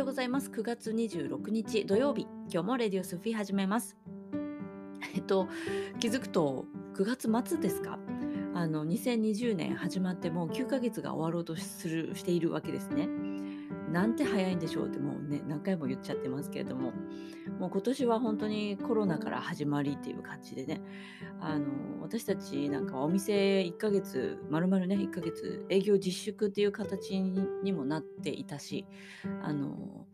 ようございます。9月26日土曜日、今日もレディオスフィー始めます。えっと、気づくと9月末ですか？あの、2020年始まってもう9ヶ月が終わろうとする、しているわけですね。なんて早いんでしょうってもうね、何回も言っちゃってますけれども、もう今年は本当にコロナから始まりっていう感じでね、あの、私たちなんかお店1ヶ月、丸々ね、1ヶ月営業自粛っていう形にもなっていたし、あの、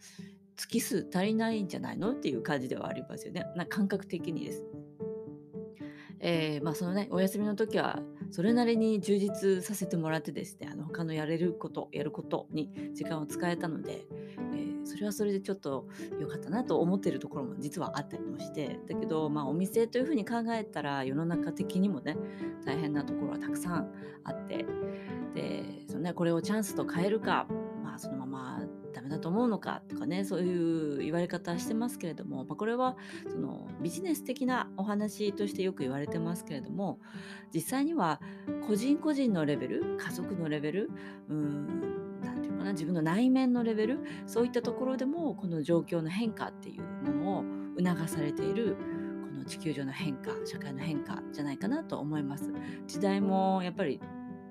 月数足りないんじゃないのっていう感じではありますよね。な感覚的にです。えー、まあそのね、お休みの時はそれなりに充実させてもらってですね、あの他のやれること、やることに時間を使えたので、それはそれでちょっと良かったなと思ってるところも実はあったりもして、だけど、まあお店というふうに考えたら世の中的にもね、大変なところはたくさんあって、で、そのね、これをチャンスと変えるか、まあそのままダメだと思うのかとかねそういう言われ方してますけれども、まあ、これはそのビジネス的なお話としてよく言われてますけれども実際には個人個人のレベル家族のレベルうんな自分の内面のレベルそういったところでもこの状況の変化っていうものを促されているこの地球上の変化社会の変化じゃないかなと思います。時代もやっぱり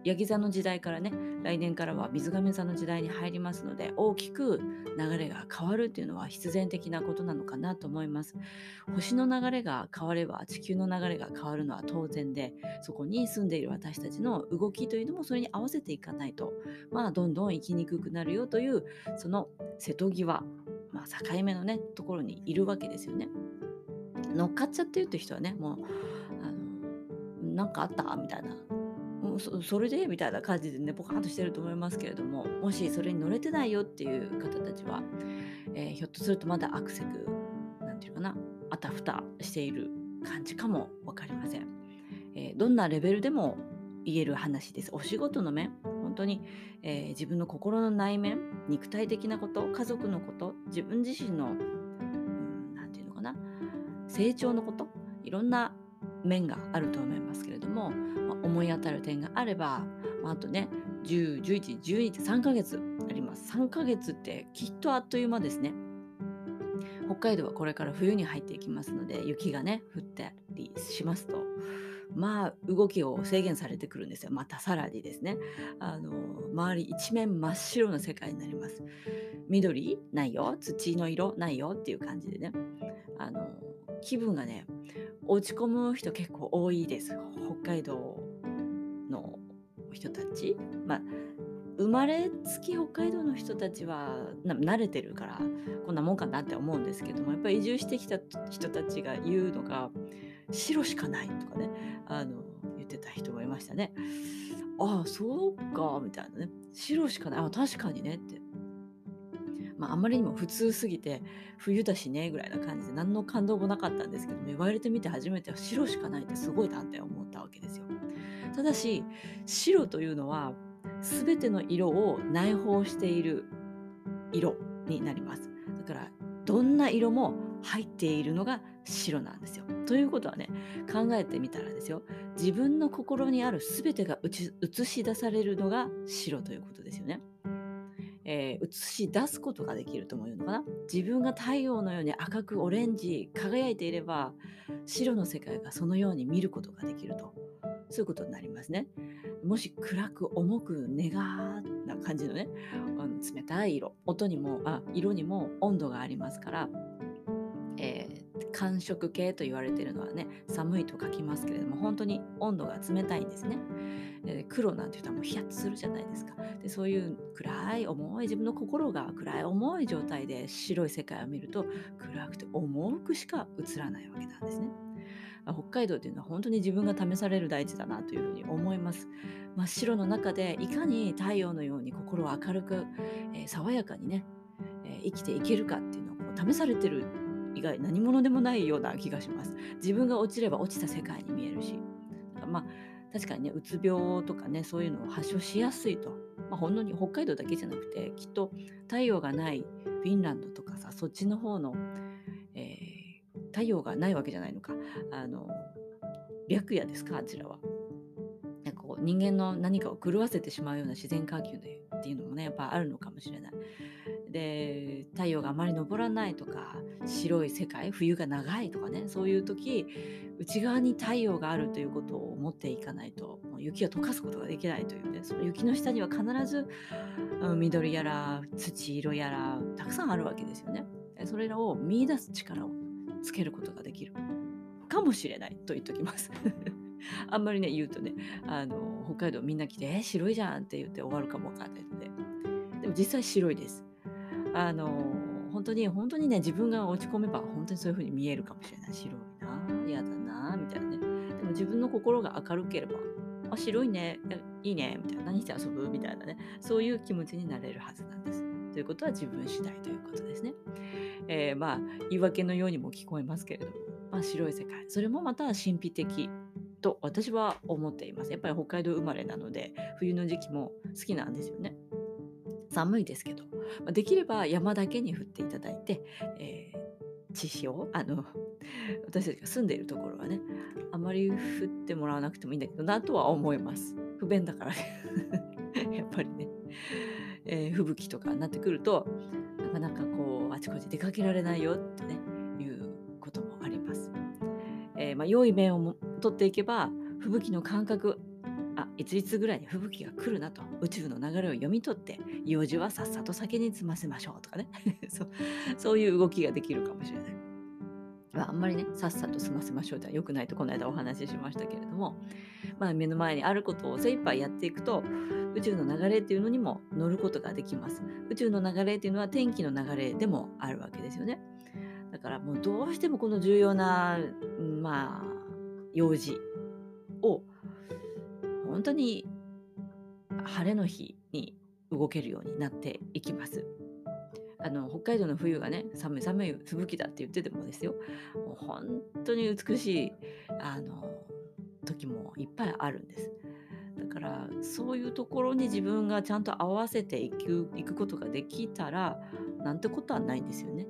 ヤギ座の時代からね来年からは水亀座の時代に入りますので大きく流れが変わるっていうのは必然的なことなのかなと思います。星の流れが変われば地球の流れが変わるのは当然でそこに住んでいる私たちの動きというのもそれに合わせていかないとまあどんどん生きにくくなるよというその瀬戸際まあ境目のねところにいるわけですよね。乗っかっちゃってるって人はねもうあのなんかあった？みたいな。そそれでみたいな感じでねポカンとしてると思いますけれどももしそれに乗れてないよっていう方たちは、えー、ひょっとするとまだアクセクなんていうかなあたふたしている感じかも分かりません、えー、どんなレベルでも言える話です。お仕事の面本当に、えー、自分の心の内面肉体的なこと家族のこと自分自身の何、ん、て言うのかな成長のこといろんな面があると思いますけれども、まあ、思い当たる点があれば、まあ、あとね10、11、12って3ヶ月あります。3ヶ月ってきっとあっという間ですね。北海道はこれから冬に入っていきますので雪がね降ったりしますとまあ動きを制限されてくるんですよまたさらにですねあの周り一面真っ白な世界になります緑ないよ土の色ないよっていう感じでねあの気分がね落ち込む人結構多いです。北海道人たち。まあ生まれつき北海道の人たちは慣れてるからこんなもんかなって思うんですけどもやっぱり移住してきた人たちが言うのが白しかないとかねあの言ってた人もいましたね。ああそうかみたいなね白しかないあ確かにねってまあ、あまりにも普通すぎて冬だしねぐらいな感じで何の感動もなかったんですけど言われてみて初めては白しかないってすごいなって思ったわけですよ。ただし白というのは全ての色を内包している色になります。だからどんな色も入っているのが白なんですよ。ということはね考えてみたらですよ自分の心にある全てが映し出されるのが白ということですよね。えー、映し出すことができるとも言うのかな？自分が太陽のように赤くオレンジ輝いていれば白の世界がそのように見ることができると。そういうことになりますね。もし暗く重くネガな感じのねうん冷たい色。音にもあ色にも温度がありますから寒色系と言われているのはね寒いと書きますけれども本当に温度が冷たいんですね。黒なんて言ったらもうヒヤッとするじゃないですか。でそういう暗い重い自分の心が暗い重い状態で白い世界を見ると暗くて重くしか映らないわけなんですね。北海道というのは本当に自分が試される大地だなというふうに思います。真っ白の中でいかに太陽のように心を明るく、えー、爽やかにね、えー、生きていけるかっていうのを試されてる以外何者でもないような気がします。自分が落ちれば落ちた世界に見えるし。まあ確かにねうつ病とかねそういうのを発症しやすいと。まあ、ほんのに北海道だけじゃなくてきっと太陽がないフィンランドとかさそっちの方の、えー、太陽がないわけじゃないのかあの白夜ですかあちらは。なんかこう人間の何かを狂わせてしまうような自然環境でっていうのもねやっぱあるのかもしれない。で太陽があまり昇らないとか白い世界冬が長いとかねそういう時内側に太陽があるということを持っていかないともう雪を溶かすことができないというねその雪の下には必ず、うん、緑やら土色やらたくさんあるわけですよね。それらを見出す力をつけることができるかもしれないと言っときます。あんまりね言うとねあの北海道みんな来て「え白いじゃん」って言って終わるかもわかんないのででも実際白いです。あの本当に本当にね自分が落ち込めば本当にそういう風に見えるかもしれない白いな嫌だなみたいなねでも自分の心が明るければあ白いねいいねみたいな何して遊ぶ？みたいなねそういう気持ちになれるはずなんです。ということは自分次第ということですね。えー、まあ言い訳のようにも聞こえますけれども、まあ、白い世界それもまた神秘的と私は思っています。やっぱり北海道生まれなので冬の時期も好きなんですよね。寒いですけど、できれば山だけに降っていただいて、えー、地表あの 私たちが住んでいるところはねあまり降ってもらわなくてもいいんだけどなとは思います。不便だから やっぱりね、えー、吹雪とかになってくるとなかなかこうあちこち出かけられないよってねいうこともあります、えー、まあ、良い面を取っていけば吹雪の感覚いついつぐらいに吹雪が来るなと宇宙の流れを読み取って用事はさっさと先に済ませましょうとかね そうそういう動きができるかもしれない。あんまりねさっさと済ませましょうではよくないとこの間お話ししましたけれども、まあ、目の前にあることを精一杯やっていくと宇宙の流れっていうのにも乗ることができます。宇宙の流れっていうのは天気の流れでもあるわけですよね。だからもうどうしてもこの重要な、まあ、用事を本当に晴れの日に動けるようになっていきます。あの北海道の冬がね寒い寒い吹雪だって言っててもですよもう本当に美しいあの時もいっぱいあるんです。だからそういうところに自分がちゃんと合わせていくいくことができたらなんてことはないんですよね。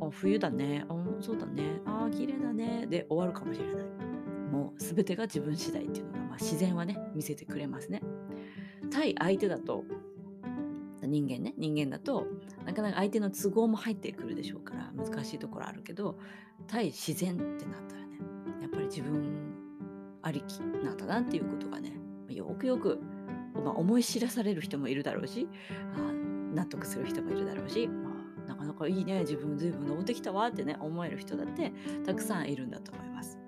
あ冬だねあそうだねあ綺麗だねで終わるかもしれない。もう全てが自分次第っていうのが、まあ、自然はね見せてくれますね。対相手だと人間ね人間だとなかなか相手の都合も入ってくるでしょうから難しいところあるけど対自然ってなったらねやっぱり自分ありきなんだなっていうことがねよくよく、まあ、思い知らされる人もいるだろうしあ納得する人もいるだろうしなかなかいいね自分ずいぶん登ってきたわってね思える人だってたくさんいるんだと思います。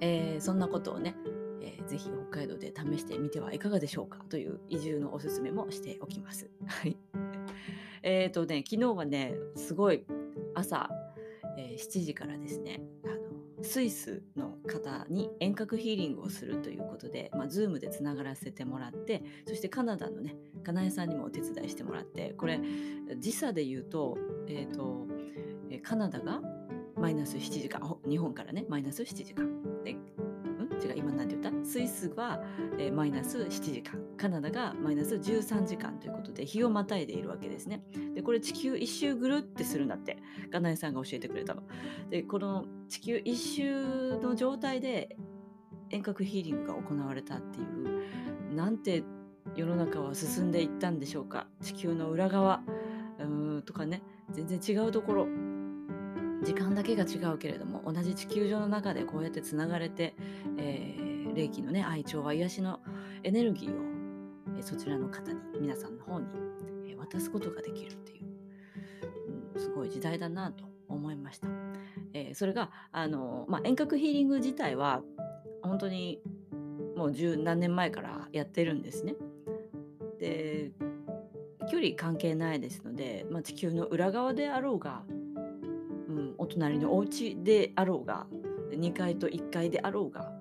えー、そんなことをね、えー、ぜひ北海道で試してみてはいかがでしょうかという移住のおすすめもしておきます。えっ、とね、昨日はね、すごい朝、えー、7時からですね、あのスイスの方に遠隔ヒーリングをするということで、まあ、Zoom でつながらせてもらって、そしてカナダのね、かなえさんにもお手伝いしてもらって、これ、時差で言うと、え、ー、と、カナダがマイナス7時間、日本からね、マイナス7時間。で、ん？違う、今何て言った？スイスは、えー、マイナス7時間、カナダがマイナス13時間ということで、日をまたいでいるわけですね。で、これ地球一周ぐるってするんだって、ガナエさんが教えてくれたの。で、この地球一周の状態で遠隔ヒーリングが行われたっていう、なんて世の中は進んでいったんでしょうか？地球の裏側。うーとかね、全然違うところ。時間だけが違うけれども同じ地球上の中でこうやってつながれて、えー、霊気のね愛情は癒しのエネルギーを、えー、そちらの方に皆さんの方に、えー、渡すことができるっていう、うん、すごい時代だなと思いました。えそれがあの、まあ、遠隔ヒーリング自体は本当にもう十何年前からやってるんですね。で距離関係ないですので、まあ、地球の裏側であろうが隣のお家であろうが2階と1階であろうが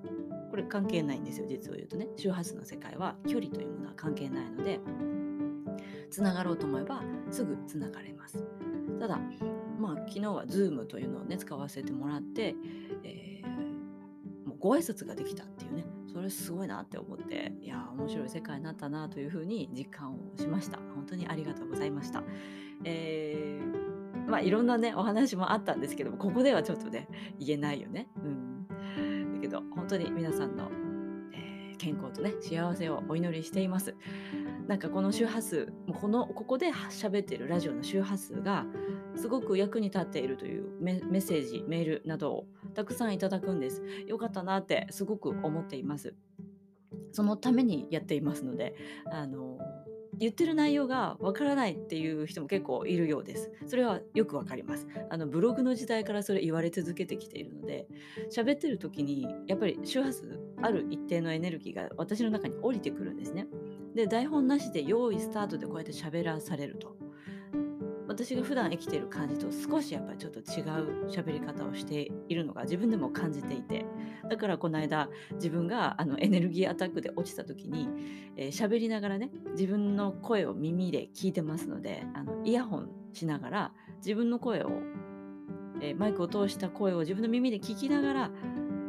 これ関係ないんですよ実を言うとね。周波数の世界は距離というものは関係ないのでつながろうと思えばすぐつながれます。ただまあ昨日は Zoom というのをね使わせてもらって、えー、もうご挨拶ができたっていうね。それすごいなって思っていや面白い世界になったなというふうに実感をしました。本当にありがとうございました、えーまあいろんなねお話もあったんですけどもここではちょっとね言えないよね。うん、だけど本当に皆さんの、えー、健康とね幸せをお祈りしています。なんかこの周波数このここで喋っているラジオの周波数がすごく役に立っているというメッセージメールなどをたくさんいただくんです。よかったなってすごく思っています。そのためにやっていますのであの言ってる内容がわからないっていう人も結構いるようです。それはよくわかります。あのブログの時代からそれ言われ続けてきているので、喋ってる時にやっぱり周波数ある一定のエネルギーが私の中に降りてくるんですね。で、台本なしで用意スタートでこうやって喋らされると。私が普段生きている感じと少しやっぱりちょっと違う喋り方をしているのが自分でも感じていてだからこの間自分があのエネルギーアタックで落ちた時に喋、えー、りながらね自分の声を耳で聞いてますのであのイヤホンしながら自分の声を、えー、マイクを通した声を自分の耳で聞きながら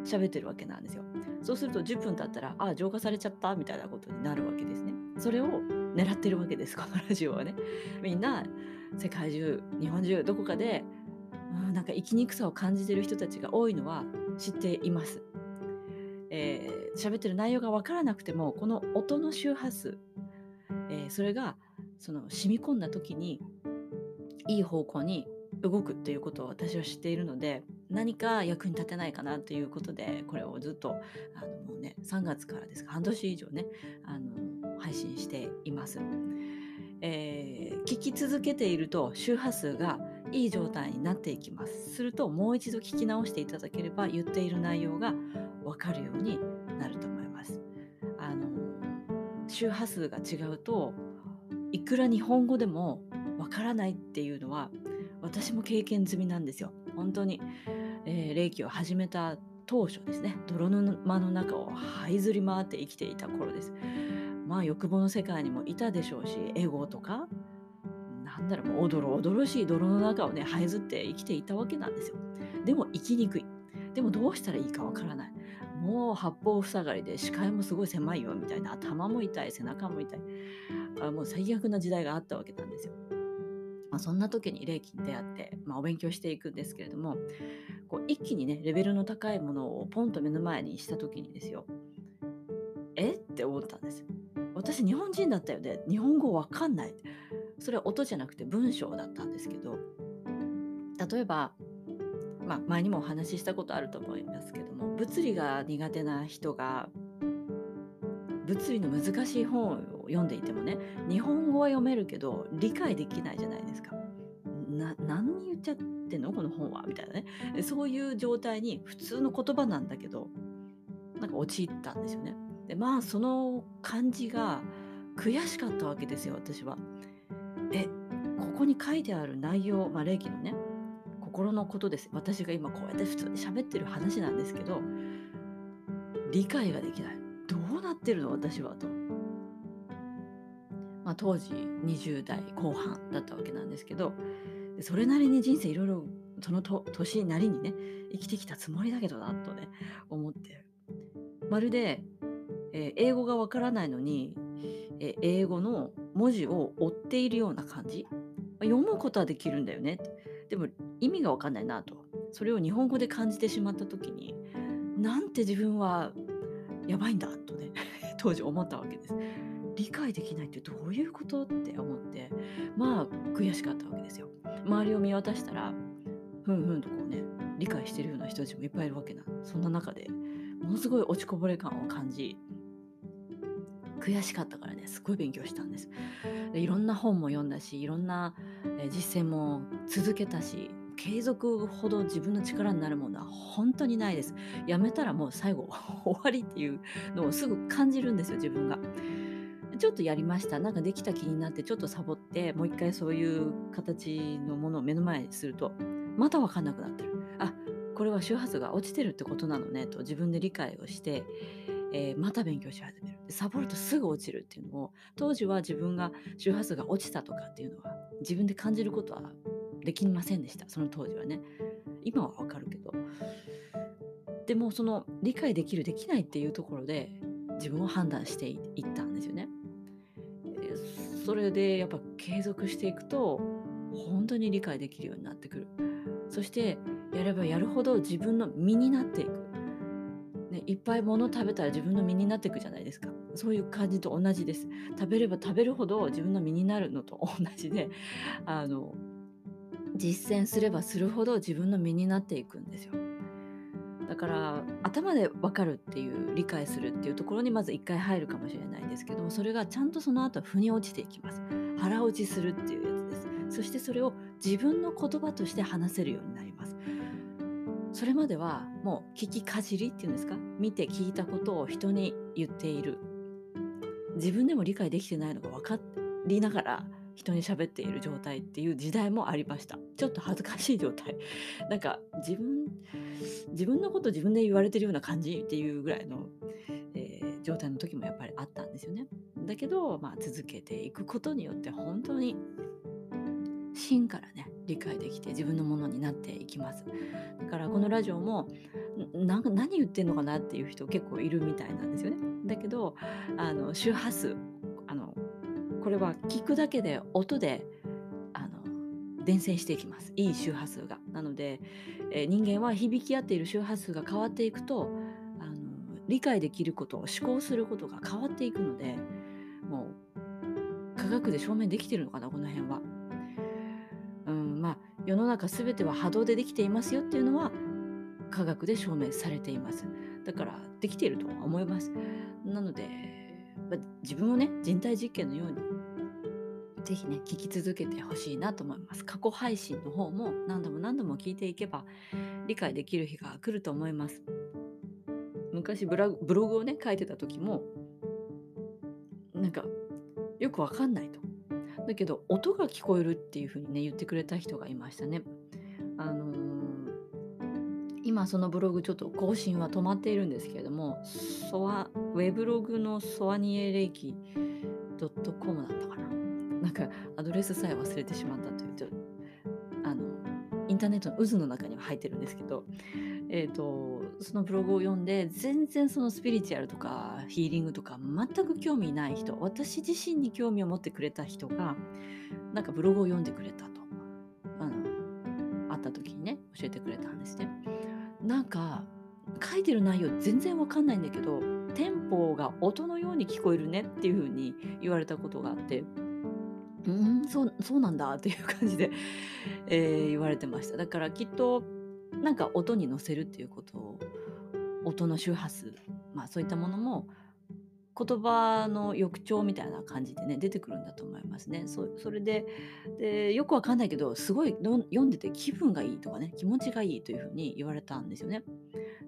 喋ってるわけなんですよ。そうすると10分経ったらああ浄化されちゃったみたいなことになるわけですね。それを狙ってるわけですこのラジオはね。みんな世界中日本中どこかで、なんか生きにくさを感じてる人たちが多いのは知っています。えー、喋ってる内容が分からなくてもこの音の周波数、えー、それがその染み込んだ時にいい方向に動くっていうことを私は知っているので何か役に立てないかなということでこれをずっとあのもうね3月からですか半年以上ねあの配信しています。えー、聞き続けていると周波数がいい状態になっていきます。するともう一度聞き直していただければ言っている内容がわかるようになると思います。あの周波数が違うといくら日本語でもわからないっていうのは私も経験済みなんですよ。本当に、えー、霊気を始めた当初ですね泥沼の中を這いずり回って生きていた頃です。まあ欲望の世界にもいたでしょうしエゴとかなんだろうもうおどろおどろしい泥の中をね這いずって生きていたわけなんですよ。でも生きにくい。でもどうしたらいいかわからない。もう八方塞がりで視界もすごい狭いよみたいな。頭も痛い背中も痛い。あもう最悪な時代があったわけなんですよ。まあ、そんな時に霊気に出会って、まあ、お勉強していくんですけれどもこう一気にねレベルの高いものをポンと目の前にした時にですよえ？って思ったんです。私日本人だったよね。日本語わかんない。それは音じゃなくて文章だったんですけど例えば、まあ、前にもお話ししたことあると思いますけども物理が苦手な人が物理の難しい本を読んでいてもね日本語は読めるけど理解できないじゃないですか。な何言っちゃってんの？この本は？みたいなねそういう状態に普通の言葉なんだけどなんか陥ったんですよね。でまあその感じが悔しかったわけですよ私は。えここに書いてある内容、まあ、霊気のね心のことです。私が今こうやって普通に喋ってる話なんですけど理解ができない。どうなってるの私はと。まあ、当時20代後半だったわけなんですけどそれなりに人生いろいろそのと年なりにね生きてきたつもりだけどなとね思ってる。まるでえー、英語がわからないのに、えー、英語の文字を追っているような感じ？読むことはできるんだよね。でも意味がわかんないなと。それを日本語で感じてしまった時になんて自分はやばいんだとね 当時思ったわけです。理解できないってどういうことって思って。まあ悔しかったわけですよ。周りを見渡したらふんふんとこうね理解してるような人たちもいっぱいいるわけなそんな中でものすごい落ちこぼれ感を感じ悔しかったからね。すごい勉強したんです。でいろんな本も読んだしいろんな、実践も続けたし継続ほど自分の力になるものは本当にないです。やめたらもう最後 終わりっていうのをすぐ感じるんですよ自分が。ちょっとやりました。なんかできた気になってちょっとサボってもう一回そういう形のものを目の前にするとまた分かんなくなってる。あこれは周波数が落ちてるってことなのねと自分で理解をしてえー、また勉強し始める。サボるとすぐ落ちるっていうのを当時は自分が周波数が落ちたとかっていうのは自分で感じることはできませんでした。その当時はね。今はわかるけど。でもその理解できるできないっていうところで自分を判断していったんですよね。それでやっぱ継続していくと本当に理解できるようになってくる。そしてやればやるほど自分の身になっていく。ね、いっぱい物食べたら自分の身になっていくじゃないですかそういう感じと同じです。食べれば食べるほど自分の身になるのと同じであの実践すればするほど自分の身になっていくんですよ。だから頭で分かるっていう理解するっていうところにまず一回入るかもしれないんですけどもそれがちゃんとその後腑に落ちていきます。腹落ちするっていうやつです。そしてそれを自分の言葉として話せるようになります。それまではもう聞きかじりっていうんですか？見て聞いたことを人に言っている。自分でも理解できてないのが分かりながら人に喋っている状態っていう時代もありました。ちょっと恥ずかしい状態。なんか自分自分のこと自分で言われてるような感じっていうぐらいの、えー、状態の時もやっぱりあったんですよね。だけど、まあ、続けていくことによって本当に芯からね理解できて自分のものになっていきます。だからこのラジオもな何言ってんのかな？っていう人結構いるみたいなんですよね。だけどあの周波数あのこれは聞くだけで音であの伝染していきます。いい周波数が。なので、えー、人間は響き合っている周波数が変わっていくとあの理解できることを思考することが変わっていくのでもう科学で証明できてるのかな？この辺は。うんまあ世の中全ては波動でできていますよっていうのは科学で証明されています。だからできているとは思います。なので、ま自分をね人体実験のようにぜひね聞き続けてほしいなと思います。過去配信の方も何度も何度も聞いていけば理解できる日が来ると思います。昔ブログをね書いてた時もなんかよくわかんないと。だけど音が聞こえるっていう風にね言ってくれた人がいましたね。今そのブログちょっと更新は止まっているんですけれどもソワウェブログのソアニエレイキ .com だったかななんかアドレスさえ忘れてしまったというとあのインターネットの渦の中には入ってるんですけどえーと、そのブログを読んで全然そのスピリチュアルとかヒーリングとか全く興味ない人私自身に興味を持ってくれた人がなんかブログを読んでくれたとあの会った時にね教えてくれたんですね。なんか書いてる内容全然わかんないんだけどテンポが音のように聞こえるねっていう風に言われたことがあってうんそうそうなんだっていう感じで、えー、言われてました。だからきっとなんか音に乗せるっていうことを音の周波数、まあ、そういったものも言葉の抑調みたいな感じでね出てくるんだと思いますね。それででよくわかんないけどすごい読んでて気分がいいとかね気持ちがいいというふうに言われたんですよね。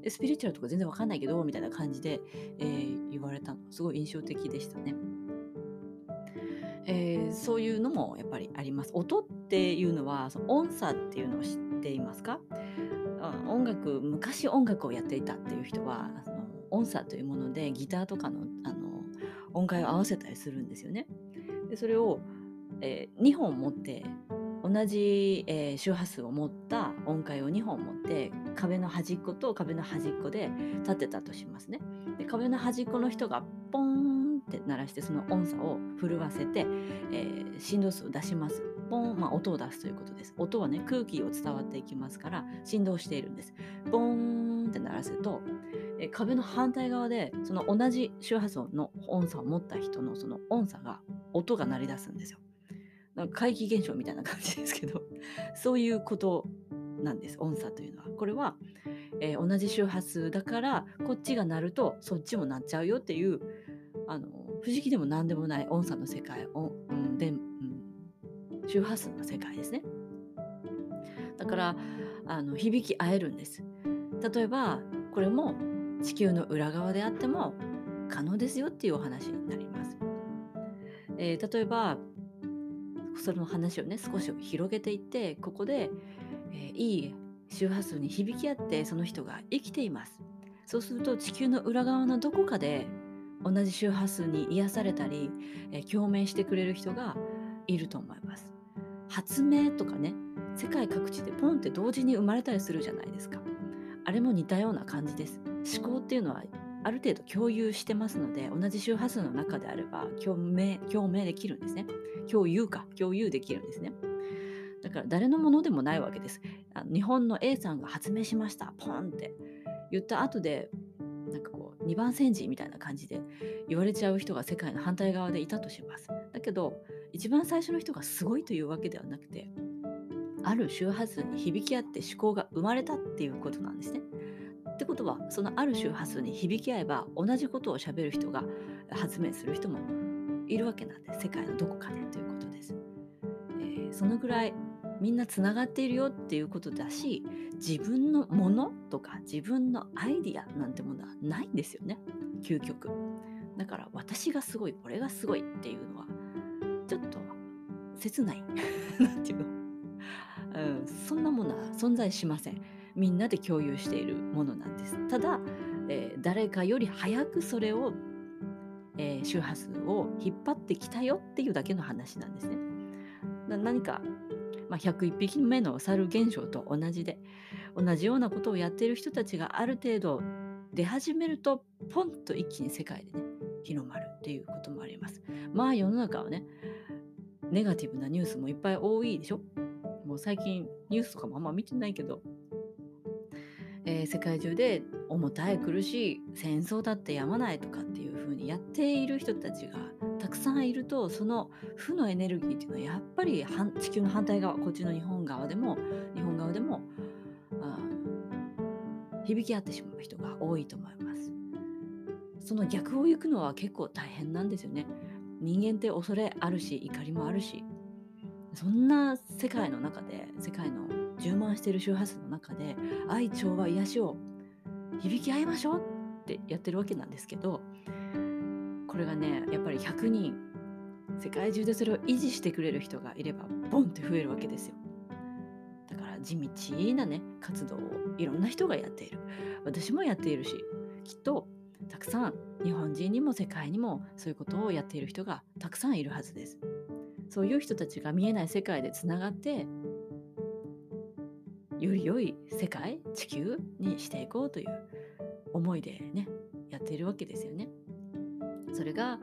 でスピリチュアルとか全然わかんないけどみたいな感じで、えー、言われたのすごい印象的でしたね。えー、そういうのもやっぱりあります。音っていうのはその音差っていうのを知っていますか？音楽昔音楽をやっていたっていう人は音差というものでギターとかのあの音階を合わせたりするんですよね。でそれを、えー、2本持って同じ、えー、周波数を持った音階を2本持って壁の端っこと壁の端っこで立てたとしますね。で壁の端っこの人がポーンって鳴らしてその音差を震わせて、えー、振動数を出します。ポン、まあ、音を出すということです。音はね、空気を伝わっていきますから、振動しているんです。ボーンって鳴らすと、え壁の反対側で、その同じ周波数の音差を持った人のその音差が、音が鳴り出すんですよ。なんか怪奇現象みたいな感じですけど、そういうことなんです、音差というのは。これは、えー、同じ周波数だから、こっちが鳴ると、そっちも鳴っちゃうよっていう、あの不思議でも何でもない音差の世界、うん、でん周波数の世界ですね。だからあの響き合えるんです。例えばこれも地球の裏側であっても可能ですよっていうお話になります。えー、例えばその話をね少し広げていってここで、えー、いい周波数に響き合ってその人が生きています。そうすると地球の裏側のどこかで同じ周波数に癒されたり、えー、共鳴してくれる人がいると思います。発明とかね世界各地でポンって同時に生まれたりするじゃないですかあれも似たような感じです思考っていうのはある程度共有してますので同じ周波数の中であれば共鳴共鳴できるんですね。共有か共有できるんですね。だから誰のものでもないわけです。あの日本の A さんが発明しました。ポンって。言った後でなんか2番煎じみたいな感じで言われちゃう人が世界の反対側でいたとします。だけど一番最初の人がすごいというわけではなくてある周波数に響き合って思考が生まれたっていうことなんですね。ってことはそのある周波数に響き合えば同じことをしゃべる人が発明する人もいるわけなんで世界のどこかでということです。えー、そのぐらいみんなつながっているよっていうことだし自分のものとか自分のアイディアなんてものはないんですよね。究極。だから私がすごい俺がすごいっていうのはちょっと切ない。なんていうの、うん、そんなものは存在しません。みんなで共有しているものなんです。ただ、えー、誰かより早くそれを、えー、周波数を引っ張ってきたよっていうだけの話なんですね。何かまあ、101匹目の猿現象と同じで同じようなことをやっている人たちがある程度出始めるとポンと一気に世界でね広まるっていうこともあります。まあ世の中はねネガティブなニュースもいっぱい多いでしょ？もう最近ニュースとかもあんま見てないけど、えー、世界中で重たい苦しい戦争だってやまないとかっていう風にやっている人たちがたくさんいるとその負のエネルギーっていうのはやっぱり地球の反対側こっちの日本側でも日本側でも響き合ってしまう人が多いと思います。その逆を行くのは結構大変なんですよね。人間って恐れあるし怒りもあるしそんな世界の中で世界の充満している周波数の中で愛調和癒しを響き合いましょうってやってるわけなんですけどこれがねやっぱり100人世界中でそれを維持してくれる人がいればボンって増えるわけですよ。だから地道なね活動をいろんな人がやっている。私もやっているしきっとたくさん日本人にも世界にもそういうことをやっている人がたくさんいるはずです。そういう人たちが見えない世界でつながってより良い世界地球にしていこうという思いでねやっているわけですよね。それが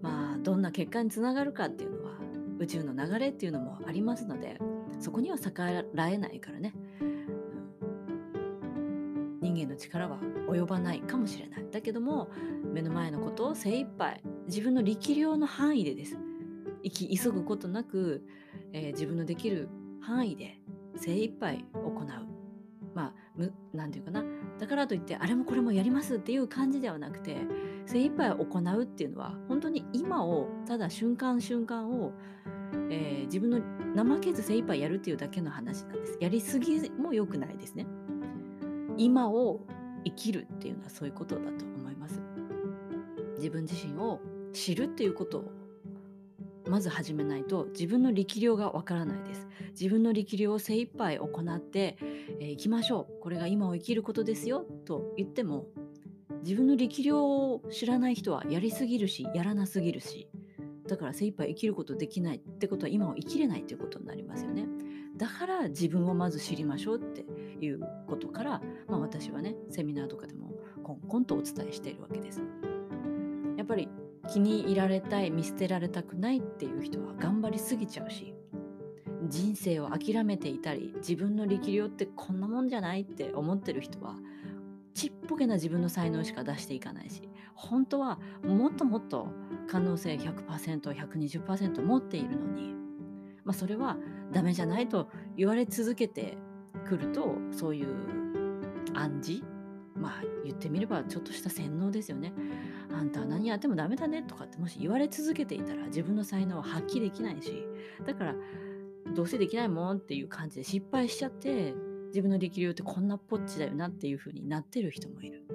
まあどんな結果につながるかっていうのは宇宙の流れっていうのもありますのでそこには逆らえないからね、うん、人間の力は及ばないかもしれない。だけども目の前のことを精一杯自分の力量の範囲でです。生き急ぐことなく、えー、自分のできる範囲で精一杯行うまあ何て言うかなだからといってあれもこれもやりますっていう感じではなくて精一杯行うっていうのは本当に今をただ瞬間瞬間を、えー、自分の怠けず精一杯やるっていうだけの話なんです。やりすぎも良くないですね。今を生きるっていうのはそういうことだと思います。自分自身を知るっていうことをまず始めないと自分の力量がわからないです。自分の力量を精一杯行ってい、えー、きましょう。これが今を生きることですよと言っても自分の力量を知らない人はやりすぎるしやらなすぎるしだから精一杯生きることできないってことは今を生きれないっていうことになりますよねだから自分をまず知りましょうっていうことから、まあ、私はねセミナーとかでもコンコンとお伝えしているわけですやっぱり気に入られたい見捨てられたくないっていう人は頑張りすぎちゃうし人生を諦めていたり自分の力量ってこんなもんじゃないって思ってる人はちっぽけな自分の才能しか出していかないし本当はもっともっと可能性 100%120% 持っているのに、まあ、それはダメじゃないと言われ続けてくるとそういう暗示まあ言ってみればちょっとした洗脳ですよね。あんたは何やってもダメだねとかってもし言われ続けていたら自分の才能は発揮できないしだからどうせできないもんっていう感じで失敗しちゃって自分の力量ってこんなぽっちだよなっていう風になってる人もいる。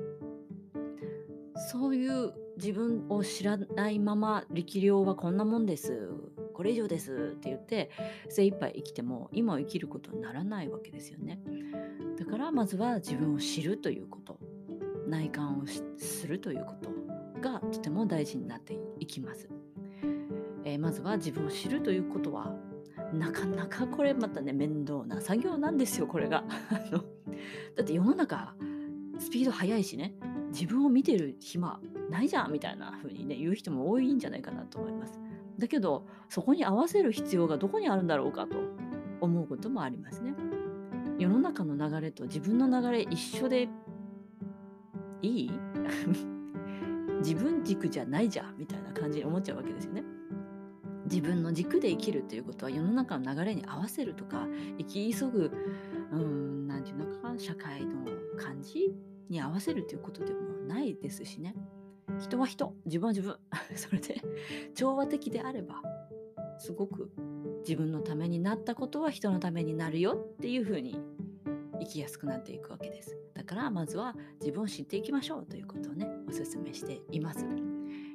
そういう自分を知らないまま力量はこんなもんです。これ以上ですって言って精一杯生きても今を生きることにならないわけですよね。だからまずは自分を知るということ内観をするということがとても大事になっていきます。えー、まずは自分を知るということはなかなかこれまたね面倒な作業なんですよこれが。だって世の中スピード速いしね自分を見てる暇ないじゃんみたいな風にね言う人も多いんじゃないかなと思います。だけどそこに合わせる必要がどこにあるんだろうかと思うこともありますね。世の中の流れと自分の流れ一緒でいい？自分軸じゃないじゃんみたいな感じに思っちゃうわけですよね。自分の軸で生きるということは世の中の流れに合わせるとか生き急ぐうん何て言うのか社会の感じに合わせるということでもないですしね。人は人。自分は自分。それで調和的であればすごく自分のためになったことは人のためになるよっていうふうに生きやすくなっていくわけです。だからまずは自分を知っていきましょうということをねお勧めしています。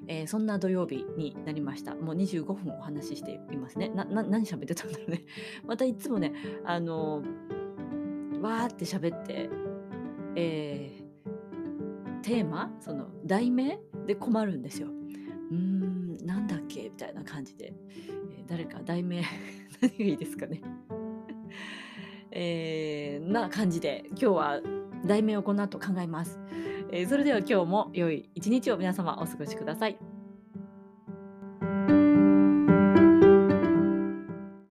えー、そんな土曜日になりました。もう25分お話ししていますね。な、な、何喋ってたんだろうね。またいつもね、あのー、わーって喋って、えー、テーマ、その題名で困るんですよ。うーん、なんだっけ？みたいな感じで。えー、誰か題名 何がいいですかね。えー、な感じで今日は題名をこの後考えます。えー、それでは今日も良い一日を皆様お過ごしください。